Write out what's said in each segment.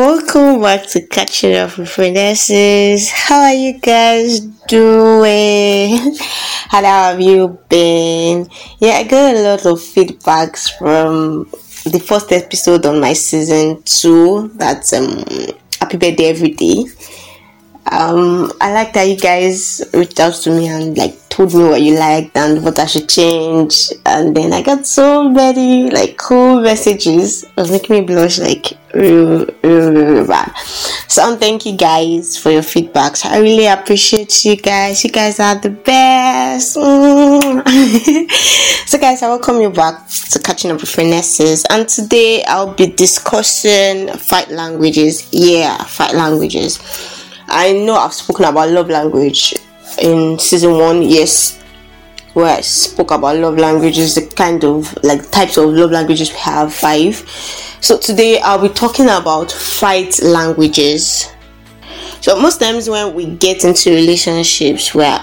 welcome back to Catching Up with Finesses. How are you guys doing? How have you been? Yeah, I got a lot of feedbacks from the first episode on my season two. That's um Happy Birthday Every Day. Um, I like that you guys reached out to me and like told me what you liked and what I should change. And then I got so many like cool messages. It was making me blush like real, real, real bad. So thank you guys for your feedbacks. I really appreciate you guys. You guys are the best. so guys, I welcome you back to Catching Up with Finesses. And today I'll be discussing fight languages. Yeah, fight languages. I know I've spoken about love language in season one, yes, where I spoke about love languages, the kind of like types of love languages we have five. So today I'll be talking about fight languages. So most times when we get into relationships where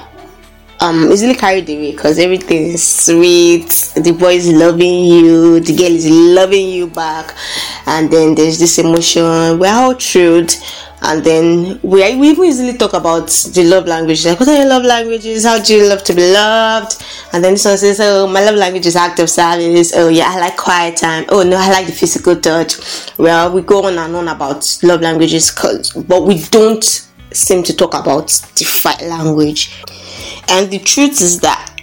um easily carried away because everything is sweet the boy is loving you the girl is loving you back and then there's this emotion we're all thrilled and then we, we easily talk about the love languages. Like what are your love languages? How do you love to be loved? And then this one says oh my love language is act of service. Oh yeah i like quiet time oh no i like the physical touch. Well we go on and on about love languages but we don't seem to talk about the fight language. And the truth is that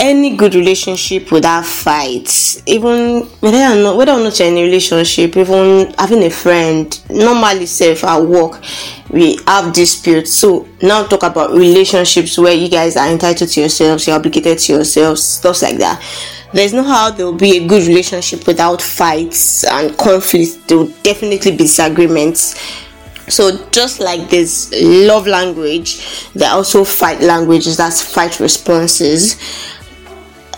any good relationship without fights, even whether or not whether or not you're in a relationship, even having a friend, normally self at work, we have disputes. So now talk about relationships where you guys are entitled to yourselves, you're obligated to yourselves, stuff like that. There's no how there will be a good relationship without fights and conflicts. There will definitely be disagreements so just like this love language there are also fight languages that's fight responses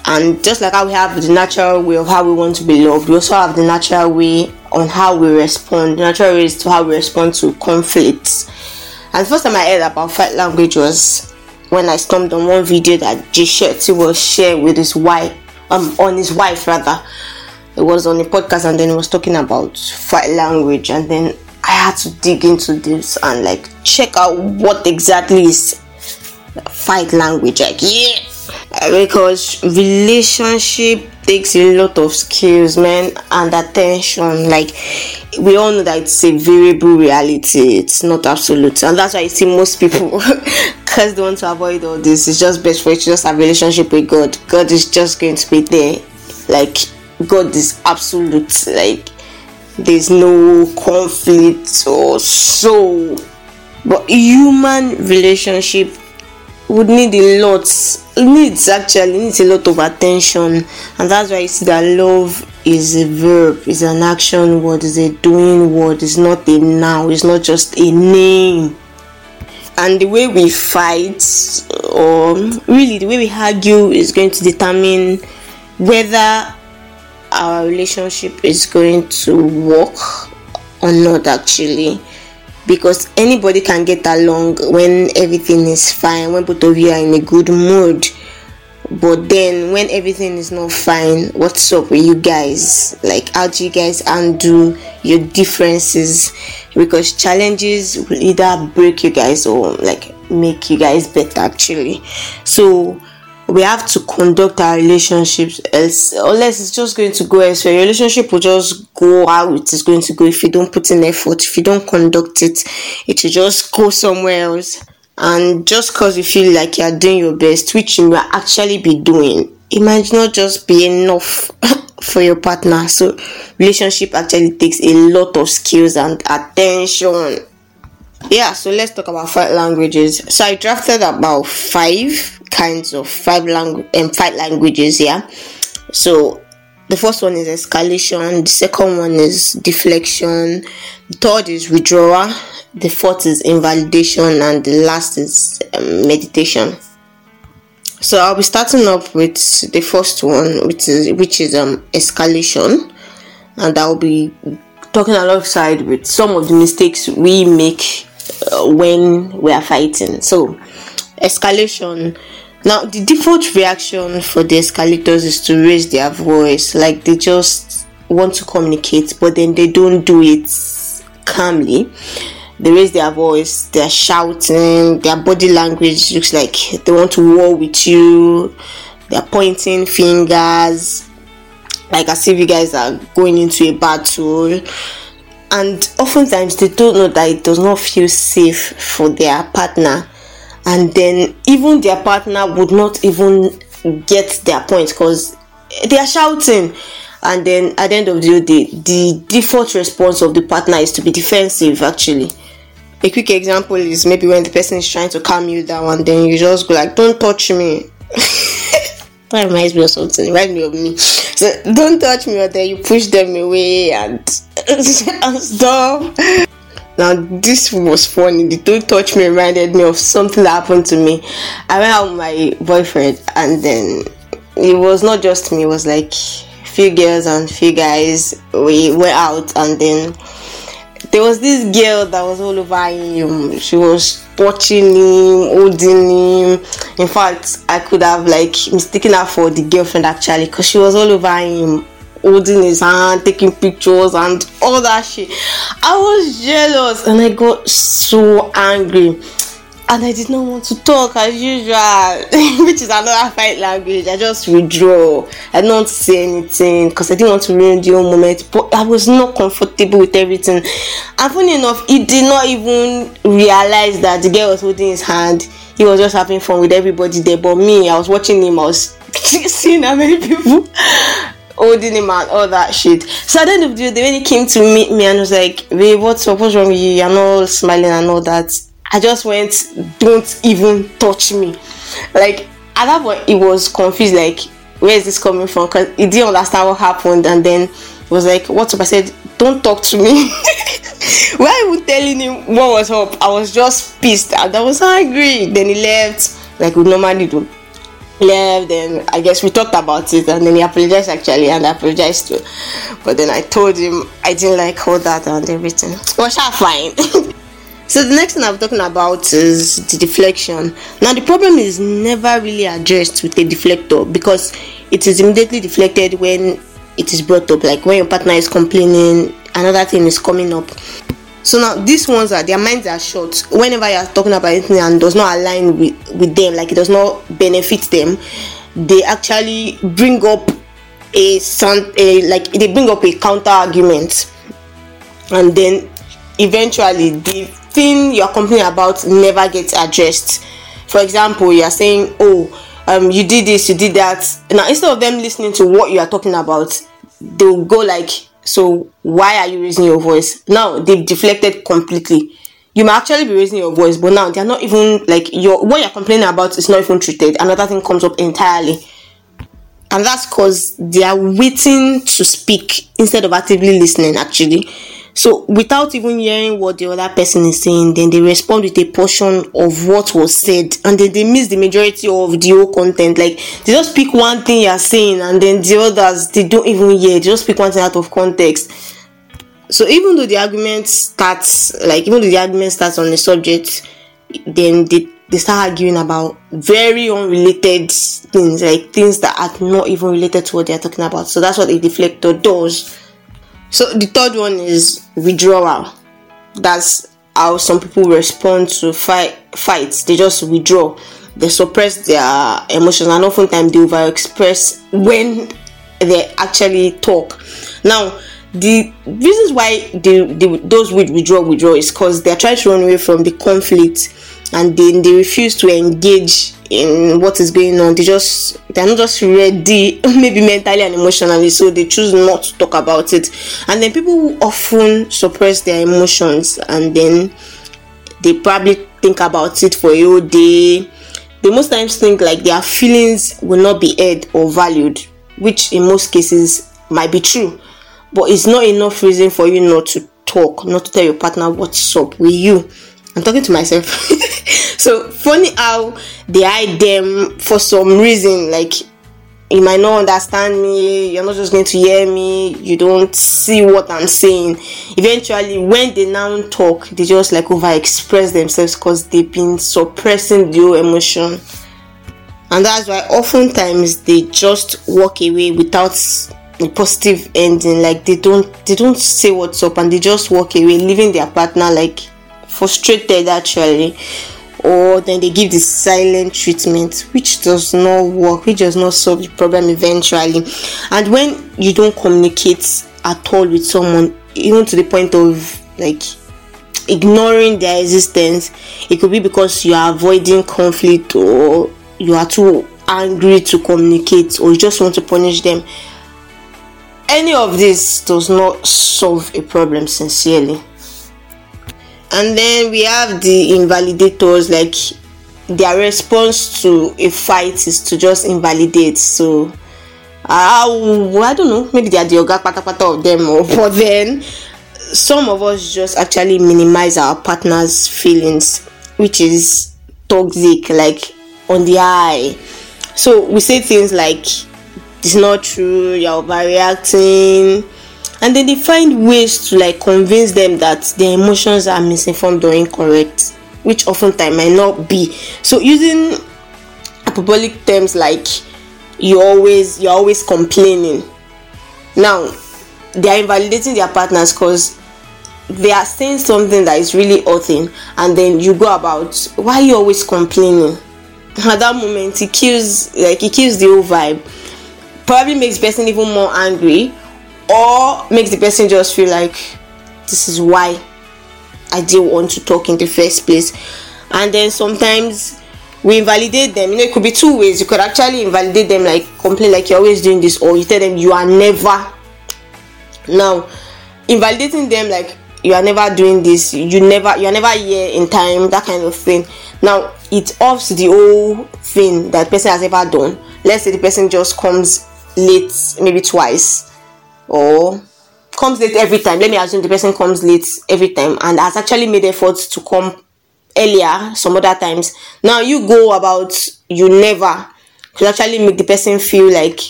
and just like how we have the natural way of how we want to be loved we also have the natural way on how we respond. The natural ways to how we respond to conflicts. And the first time i heard about fight language was when i stumbled on one video that Jay Shetty was sharing with his wife um on his wife rather. It was on a podcast and then he was talking about fight language. And then i had to dig into this and like check out what exactly is fight language. Like yeah because relationship takes a lot of skills man and attention. Like we all know that it's a variable reality. It's not absolute. And that's why you see most people because they want to avoid all this. It's just best for you to just have a relationship with god. God is just going to be there. Like god is absolute. Like there's no conflict or so. But human relationship would need a lot needs actually needs a lot of attention. And that's why you see that love is a verb is an action. Word is a doing word is not a noun it's not just a name. And the way we fight or really the way we argue is going to determine whether our relationship is going to work or not actually because anybody can get along when everything is fine when both of you are in a good mood. But then when everything is not fine what's up with you guys? Like how do you guys undo your differences? Because challenges will either break you guys or like make you guys better actually. So we have to conduct our relationships else unless it's just going to go elsewhere. Your relationship will just go how it is going to go if you don't put in effort if you don't conduct it it will just go somewhere else. And just because you feel like you're doing your best which you will actually be doing it might not just be enough for your partner. So relationship actually takes a lot of skills and attention yeah so let's talk about five languages. So i drafted about five kinds of five language and um, five languages yeah. So the first one is escalation the second one is deflection the third is withdrawal the fourth is invalidation and the last is um, meditation. So i'll be starting up with the first one which is which is um escalation. And i'll be talking alongside with some of the mistakes we make uh, when we are fighting. So escalation. Now, the default reaction for the escalators is to raise their voice, like they just want to communicate, but then they don't do it calmly. They raise their voice they're shouting their body language looks like they want to war with you. They're pointing fingers. Like as if you guys are going into a battle and oftentimes they don't know that it does not feel safe for their partner. And then even their partner would not even get their point because they are shouting. And then at the end of the day the default response of the partner is to be defensive actually. A quick example is maybe when the person is trying to calm you down and then you just go like don't touch me. That reminds me of something. Reminds me of me. So don't touch me or then you push them away and, and stuff now this was funny the don't touch me reminded me of something that happened to me i went out with my boyfriend and then it was not just me it was like few girls and few guys we went out and then there was this girl that was all over him. She was touching him, holding him. In fact, I could have like mistaken her for the girlfriend actually, because she was all over him, holding his hand, taking pictures, and all that shit. I was jealous and I got so angry and I did not want to talk as usual, which is another fight language. I just withdraw. I want to say anything because I didn't want to ruin the whole moment. But I was not comfortable with everything. And funny enough, he did not even realize that the girl was holding his hand. He was just having fun with everybody there. But me, I was watching him. I was seeing how many people holding him and all that shit. So at the end of the day, when he came to meet me and was like, "Babe, what's? What's wrong with you? You're not smiling and all that." I just went, don't even touch me. Like at that point, he was confused, like, where is this coming from? Because he didn't understand what happened, and then was like, What's up? I said, Don't talk to me. Why even telling him what was up? I was just pissed and I was angry. Then he left, like we normally do. Left, then I guess we talked about it, and then he apologized actually, and I apologized too. But then I told him I didn't like all that and everything. Well, fine. So the next thing I'm talking about is the deflection. Now the problem is never really addressed with a deflector because it is immediately deflected when it is brought up. Like when your partner is complaining, another thing is coming up. So now these ones are their minds are short. Whenever you are talking about anything and does not align with, with them, like it does not benefit them, they actually bring up a a like they bring up a counter argument and then eventually the thing you're complaining about never gets addressed. For example, you're saying, Oh, um, you did this, you did that. Now, instead of them listening to what you are talking about, they'll go like, So, why are you raising your voice? Now, they've deflected completely. You might actually be raising your voice, but now they're not even like your what you're complaining about is not even treated. Another thing comes up entirely. And that's because they are waiting to speak instead of actively listening, actually so without even hearing what the other person is saying, then they respond with a portion of what was said, and then they miss the majority of the whole content. Like they just pick one thing you're saying, and then the others they don't even hear. They just pick one thing out of context. So even though the argument starts, like even though the argument starts on the subject, then they they start arguing about very unrelated things, like things that are not even related to what they're talking about. So that's what a deflector does so the third one is withdrawal. That's how some people respond to fight fights. They just withdraw. They suppress their emotions and oftentimes they overexpress when they actually talk. Now the reasons why they, they those with withdraw withdraw is because they're trying to run away from the conflict and then they refuse to engage in what is going on. They just they're not just ready maybe mentally and emotionally so they choose not to talk about it. And then people often suppress their emotions and then they probably think about it for a whole day. They most times think like their feelings will not be heard or valued which in most cases might be true. But it's not enough reason for you not to talk not to tell your partner what's up with you i'm talking to myself. So funny how they hide them for some reason. Like you might not understand me. You're not just going to hear me. You don't see what i'm saying. Eventually when they now talk they just like over express themselves because they've been suppressing their emotion. And that's why oftentimes they just walk away without a positive ending. Like they don't they don't say what's up and they just walk away leaving their partner like frustrated actually or then they give the silent treatment which does not work which does not solve the problem eventually. And when you don't communicate at all with someone even to the point of like ignoring their existence it could be because you are avoiding conflict or you are too angry to communicate or you just want to punish them. Any of this does not solve a problem sincerely and then we have the invalidators like their response to a fight is to just invalidate. So uh, I don't know maybe they are the yoga pata of them or but then some of us just actually minimize our partner's feelings which is toxic like on the eye. So we say things like it's not true you're overreacting and then they find ways to like convince them that their emotions are misinformed or incorrect which oftentimes might not be. So using hyperbolic terms like you always you're always complaining. Now they are invalidating their partners because they are saying something that is really hurting and then you go about why you always complaining? At that moment it kills like it kills the whole vibe. Probably makes person even more angry or makes the person just feel like this is why I didn't want to talk in the first place. And then sometimes we invalidate them. You know, it could be two ways. You could actually invalidate them, like complain like you're always doing this, or you tell them you are never. Now, invalidating them like you are never doing this, you never, you are never here in time, that kind of thing. Now, it offs the whole thing that person has ever done. Let's say the person just comes late, maybe twice or comes late every time. Let me assume the person comes late every time and has actually made efforts to come earlier some other times. Now you go about you never could actually make the person feel like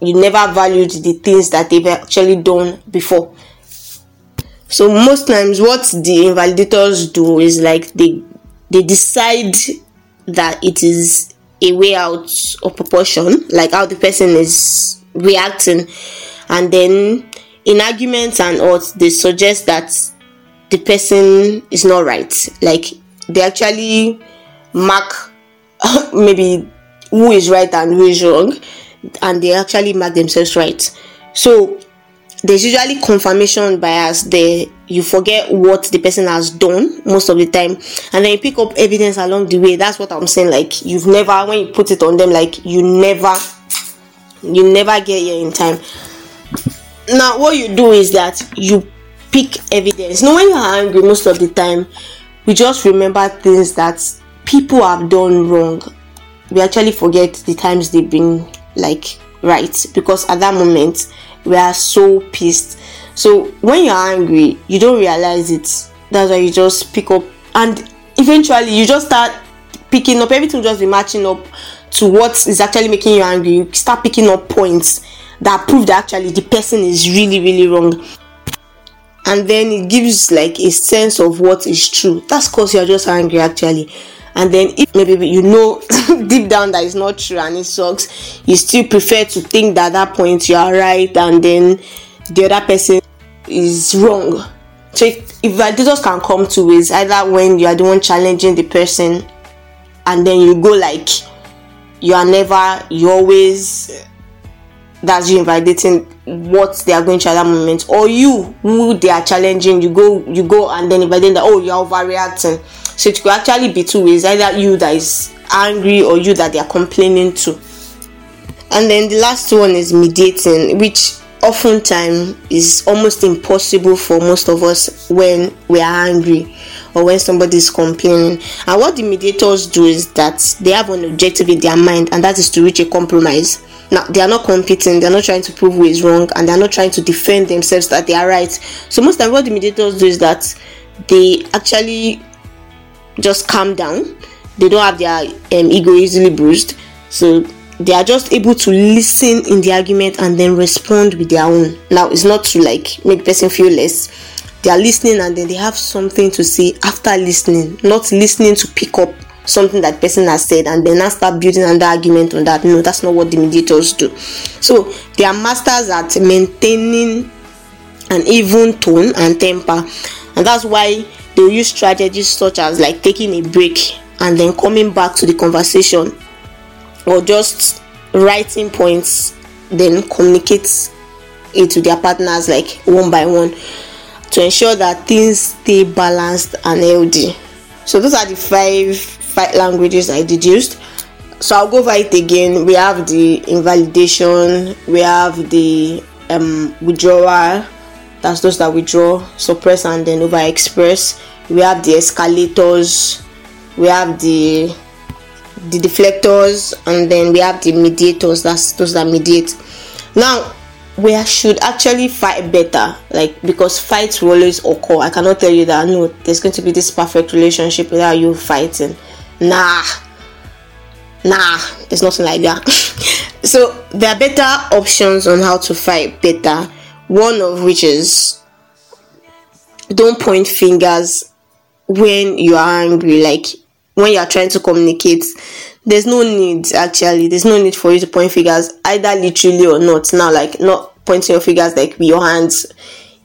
you never valued the things that they've actually done before. So most times what the invalidators do is like they they decide that it is a way out of proportion, like how the person is reacting and then in arguments and all they suggest that the person is not right. Like they actually mark maybe who is right and who is wrong and they actually mark themselves right. So there's usually confirmation bias there. You forget what the person has done most of the time and then you pick up evidence along the way. That's what i'm saying like you've never when you put it on them like you never you never get here in time now what you do is that you pick evidence. Now when you're angry most of the time we just remember things that people have done wrong. We actually forget the times they've been like right. Because at that moment we are so pissed. So when you're angry you don't realize it. That's why you just pick up and eventually you just start picking up. Everything just be matching up to what is actually making you angry. You start picking up points that prove that actually the person is really really wrong. And then it gives like a sense of what is true. That's because you're just angry actually. And then if maybe you know deep down that it's not true and it sucks you still prefer to think that at that point you are right and then the other person is wrong. So if, if validators can come two ways either when you are the one challenging the person and then you go like you are never you always that's you invalidating what they are going through at that moment. Or you who they are challenging you go you go and then invalidate that oh you're overreacting. So it could actually be two ways either you that is angry or you that they are complaining to. And then the last one is mediating which oftentimes is almost impossible for most of us when we are angry or when somebody is complaining. And what the mediators do is that they have an objective in their mind and that is to reach a compromise now they are not competing they're not trying to prove who is wrong and they're not trying to defend themselves that they are right. So most of what the mediators do is that they actually just calm down. They don't have their um, ego easily bruised. So they are just able to listen in the argument and then respond with their own. Now it's not to like make person feel less. They are listening and then they have something to say after listening not listening to pick up something that person has said and then now start building another argument on that. No, that's not what the mediators do. So they are masters at maintaining an even tone and temper, and that's why they use strategies such as like taking a break and then coming back to the conversation or just writing points, then communicate it to their partners like one by one to ensure that things stay balanced and healthy. So those are the five fight languages I deduced. So I'll go over it again. We have the invalidation, we have the um, withdrawal, that's those that withdraw, suppress, and then over express. We have the escalators, we have the the deflectors, and then we have the mediators, that's those that mediate. Now we should actually fight better like because fights will always occur i cannot tell you that no there's going to be this perfect relationship without you fighting nah. Nah there's nothing like that. So there are better options on how to fight better. One of which is don't point fingers when you are angry. Like when you are trying to communicate there's no need actually there's no need for you to point fingers either literally or not. Now like not pointing your fingers like with your hands.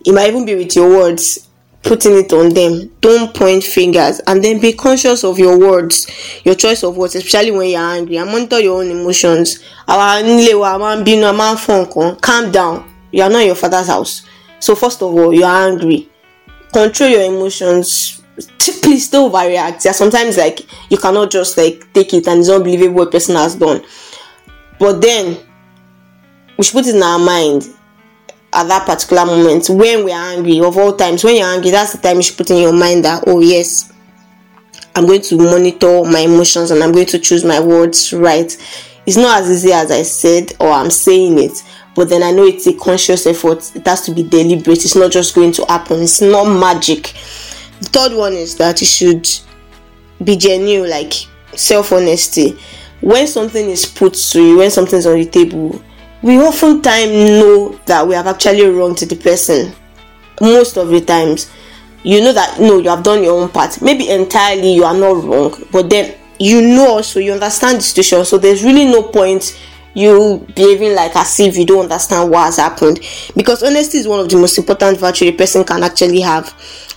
It might even be with your words putting it on them. Don't point fingers and then be conscious of your words your choice of words especially when you're angry. And monitor your own emotions. Calm down. You are not your father's house. So first of all you are angry. Control your emotions. Please don't overreact. Yeah sometimes like you cannot just like take it and it's unbelievable what person has done. But then we should put it in our mind at that particular moment when we're angry of all times. When you're angry that's the time you should put in your mind that oh yes i'm going to monitor my emotions and i'm going to choose my words right. It's not as easy as i said or i'm saying it but then i know it's a conscious effort. It has to be deliberate. It's not just going to happen. It's not magic. The third one is that you should be genuine like self-honesty. When something is put to you when something's on the table we oftentimes know that we have actually wronged the person. Most of the times you know that no you have done your own part. Maybe entirely you are not wrong but then you know also you understand the situation. So there's really no point you behaving like as if you don't understand what has happened. Because honesty is one of the most important virtue a person can actually have.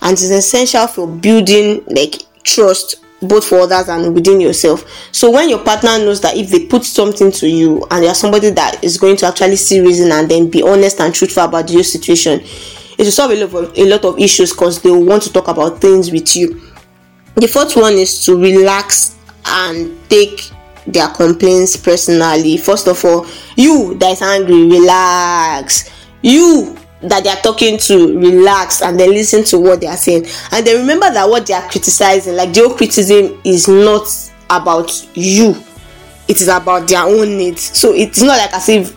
And it's essential for building like trust both for others and within yourself. So when your partner knows that if they put something to you and you're somebody that is going to actually see reason and then be honest and truthful about your situation, it will solve a lot of, a lot of issues because they will want to talk about things with you. The fourth one is to relax and take their complaints personally. First of all, you that is angry, relax. You that they are talking to relax and then listen to what they are saying. And then remember that what they are criticizing like the whole criticism is not about you. It is about their own needs. So it's not like as if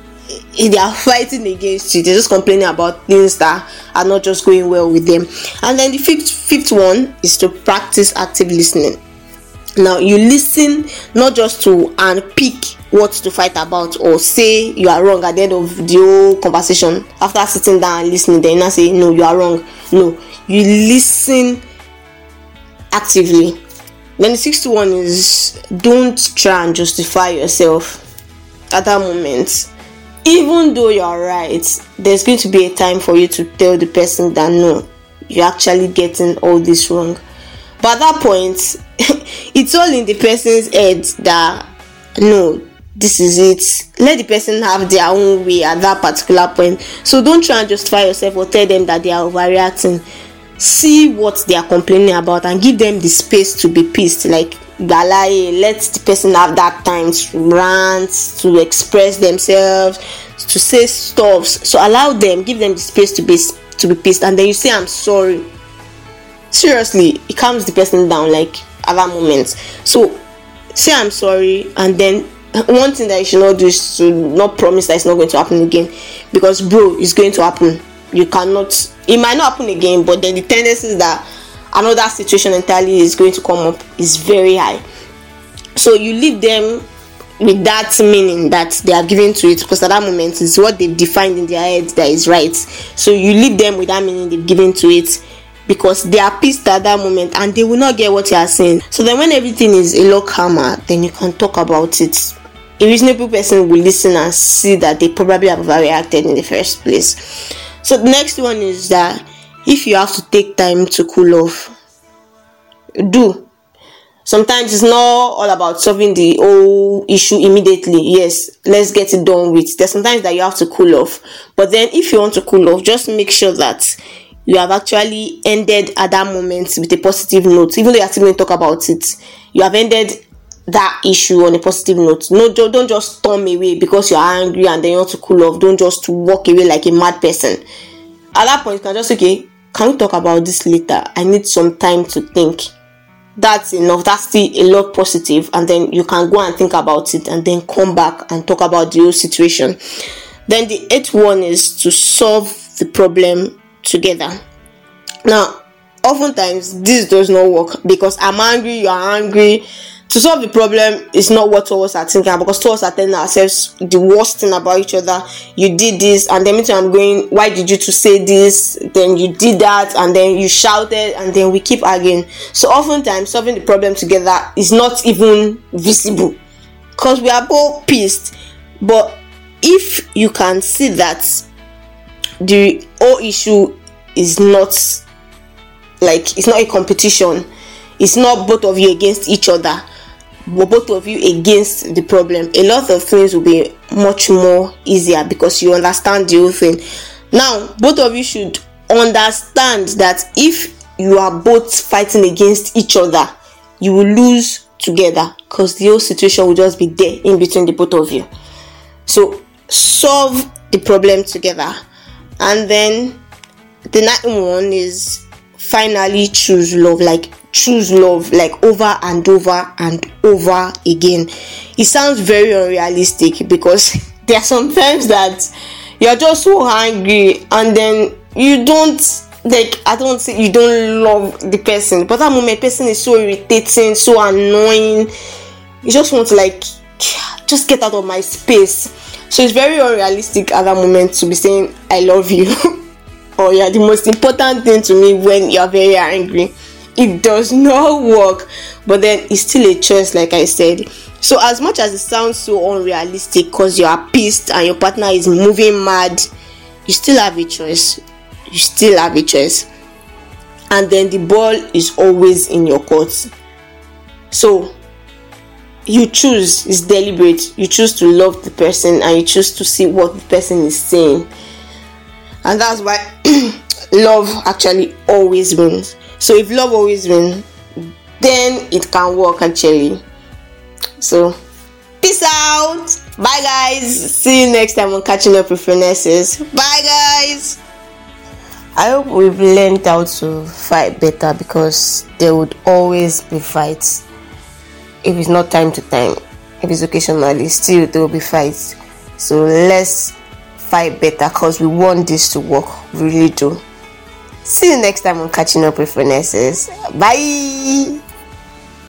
they are fighting against you. They're just complaining about things that are not just going well with them. And then the fifth fifth one is to practice active listening now you listen not just to and pick what to fight about or say you are wrong at the end of the whole conversation. After sitting down and listening then now say no you are wrong. No you listen actively. Then the sixth one is don't try and justify yourself at that moment. Even though you are right there's going to be a time for you to tell the person that no you're actually getting all this wrong. But at that point it's all in the person's head that no this is it. Let the person have their own way at that particular point. So don't try and justify yourself or tell them that they are overreacting. See what they are complaining about and give them the space to be pissed. Like gbalaye let the person have that time to rant to express themselves to say stuff. So allow them give them the space to be to be pissed. And then you say i'm sorry. Seriously it calms the person down. Like at that moment so say i'm sorry and then one thing that you should not do is to not promise that it's not going to happen again. Because bro it's going to happen. You cannot it might not happen again but then the tendency is that another situation entirely is going to come up is very high. So you leave them with that meaning that they are giving to it because at that moment is what they've defined in their head that is right. So you leave them with that meaning they've given to it because they are pissed at that moment and they will not get what you are saying. So then, when everything is a lot calmer, then you can talk about it. A reasonable person will listen and see that they probably have overreacted in the first place. So the next one is that if you have to take time to cool off, do sometimes it's not all about solving the whole issue immediately yes let's get it done with there's sometimes that you have to cool off but then if you want to cool off just make sure that you have actually ended at that moment with a positive note even though you're still going to talk about it. You have ended that issue on a positive note. No don't just storm away because you're angry and then you want to cool off. Don't just walk away like a mad person. At that point you can just say, okay can we talk about this later? I need some time to think. That's enough. That's still a lot positive. And then you can go and think about it and then come back and talk about the whole situation. Then the eighth one is to solve the problem together now oftentimes this does not work because i'm angry you're angry to solve the problem is not what two of are thinking because two of us are telling ourselves the worst thing about each other. You did this, and then I'm going, why did you to say this? Then you did that, and then you shouted, and then we keep arguing. So oftentimes solving the problem together is not even visible because we are both pissed. But if you can see that the whole issue is not like it's not a competition, it's not both of you against each other but both of you against the problem. A lot of things will be much more easier because you understand the whole thing. Now both of you should understand that if you are both fighting against each other you will lose together because the whole situation will just be there in between the both of you. So solve the problem together and then the next one is finally choose love like choose love like over and over and over again. It sounds very unrealistic because there are some sometimes that you're just so angry and then you don't like I don't say you don't love the person, but that moment person is so irritating, so annoying. You just want to like just get out of my space. So it's very unrealistic at that moment to be saying I love you. Or you're the most important thing to me when you're very angry. It does not work. But then it's still a choice like i said. So as much as it sounds so unrealistic because you are pissed and your partner is moving mad you still have a choice. You still have a choice. And then the ball is always in your court. So you choose is deliberate you choose to love the person and you choose to see what the person is saying and that's why love actually always wins so if love always wins, then it can work actually. So peace out. Bye guys. See you next time on catching up with finesses. Bye guys. I hope we've learned how to fight better because there would always be fights. If it's not time to time, if it's occasionally, still there will be fights. So let's fight better because we want this to work. We really do. See you next time on Catching Up with Finesses. Bye.